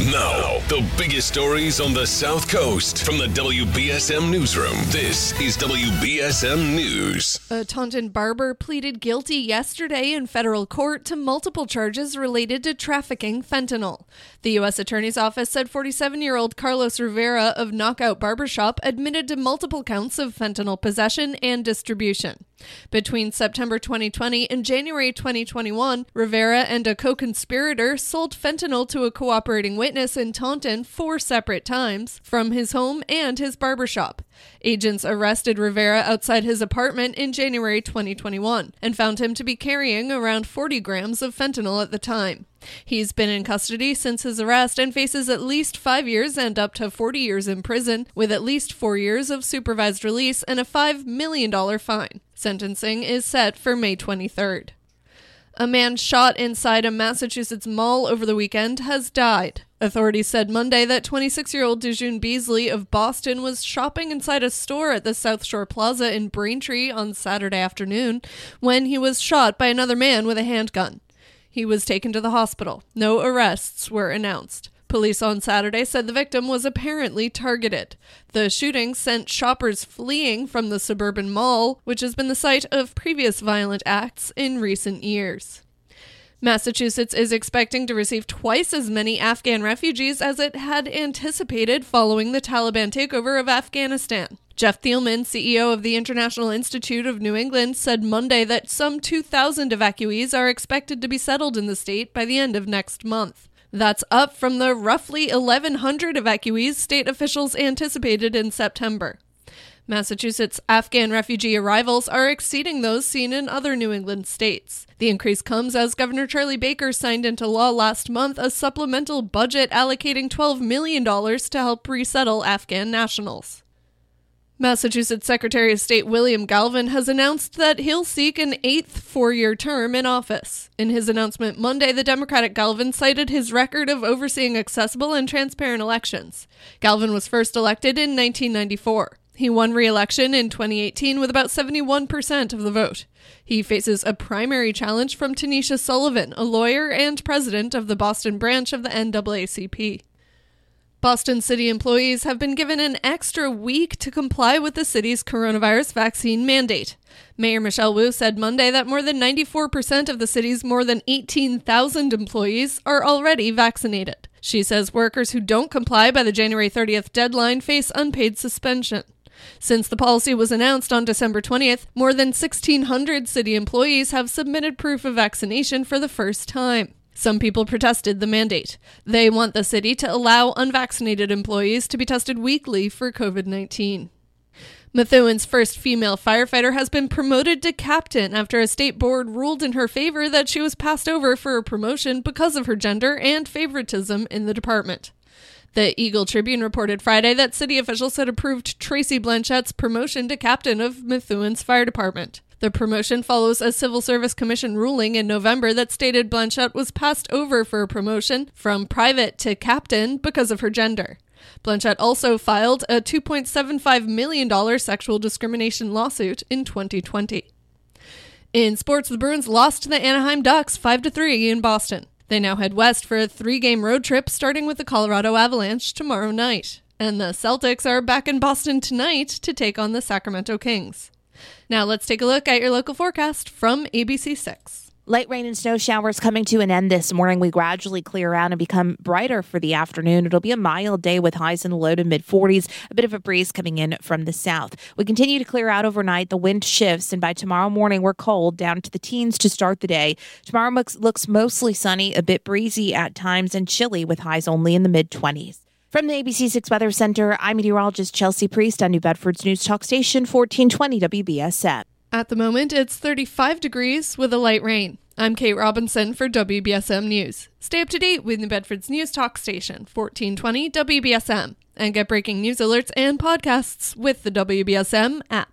Now, the biggest stories on the South Coast from the WBSM Newsroom. This is WBSM News. A Taunton barber pleaded guilty yesterday in federal court to multiple charges related to trafficking fentanyl. The U.S. Attorney's Office said 47 year old Carlos Rivera of Knockout Barbershop admitted to multiple counts of fentanyl possession and distribution. Between September 2020 and January 2021, Rivera and a co conspirator sold fentanyl to a cooperating witness in Taunton four separate times from his home and his barbershop. Agents arrested Rivera outside his apartment in January 2021 and found him to be carrying around 40 grams of fentanyl at the time. He's been in custody since his arrest and faces at least five years and up to 40 years in prison, with at least four years of supervised release and a $5 million fine. Sentencing is set for May 23rd. A man shot inside a Massachusetts mall over the weekend has died. Authorities said Monday that 26 year old Dejun Beasley of Boston was shopping inside a store at the South Shore Plaza in Braintree on Saturday afternoon when he was shot by another man with a handgun. He was taken to the hospital. No arrests were announced. Police on Saturday said the victim was apparently targeted. The shooting sent shoppers fleeing from the suburban mall, which has been the site of previous violent acts in recent years. Massachusetts is expecting to receive twice as many Afghan refugees as it had anticipated following the Taliban takeover of Afghanistan. Jeff Thielman, CEO of the International Institute of New England, said Monday that some 2,000 evacuees are expected to be settled in the state by the end of next month. That's up from the roughly 1,100 evacuees state officials anticipated in September. Massachusetts Afghan refugee arrivals are exceeding those seen in other New England states. The increase comes as Governor Charlie Baker signed into law last month a supplemental budget allocating $12 million to help resettle Afghan nationals. Massachusetts Secretary of State William Galvin has announced that he'll seek an eighth four year term in office. In his announcement Monday, the Democratic Galvin cited his record of overseeing accessible and transparent elections. Galvin was first elected in 1994. He won re election in 2018 with about 71% of the vote. He faces a primary challenge from Tanisha Sullivan, a lawyer and president of the Boston branch of the NAACP. Boston City employees have been given an extra week to comply with the city's coronavirus vaccine mandate. Mayor Michelle Wu said Monday that more than 94% of the city's more than 18,000 employees are already vaccinated. She says workers who don't comply by the January 30th deadline face unpaid suspension. Since the policy was announced on December 20th, more than 1,600 city employees have submitted proof of vaccination for the first time. Some people protested the mandate. They want the city to allow unvaccinated employees to be tested weekly for COVID 19. Methuen's first female firefighter has been promoted to captain after a state board ruled in her favor that she was passed over for a promotion because of her gender and favoritism in the department. The Eagle Tribune reported Friday that city officials had approved Tracy Blanchette's promotion to captain of Methuen's fire department. The promotion follows a Civil Service Commission ruling in November that stated Blanchette was passed over for a promotion from private to captain because of her gender. Blanchette also filed a $2.75 million sexual discrimination lawsuit in 2020. In sports, the Bruins lost to the Anaheim Ducks 5 3 in Boston. They now head west for a three game road trip starting with the Colorado Avalanche tomorrow night. And the Celtics are back in Boston tonight to take on the Sacramento Kings. Now let's take a look at your local forecast from ABC6. Light rain and snow showers coming to an end this morning. We gradually clear out and become brighter for the afternoon. It'll be a mild day with highs in the low to mid 40s, a bit of a breeze coming in from the south. We continue to clear out overnight. The wind shifts, and by tomorrow morning, we're cold down to the teens to start the day. Tomorrow looks, looks mostly sunny, a bit breezy at times, and chilly with highs only in the mid 20s. From the ABC6 Weather Center, I'm meteorologist Chelsea Priest on New Bedford's News Talk Station 1420 WBSM. At the moment, it's 35 degrees with a light rain. I'm Kate Robinson for WBSM News. Stay up to date with New Bedford's News Talk Station 1420 WBSM and get breaking news alerts and podcasts with the WBSM app.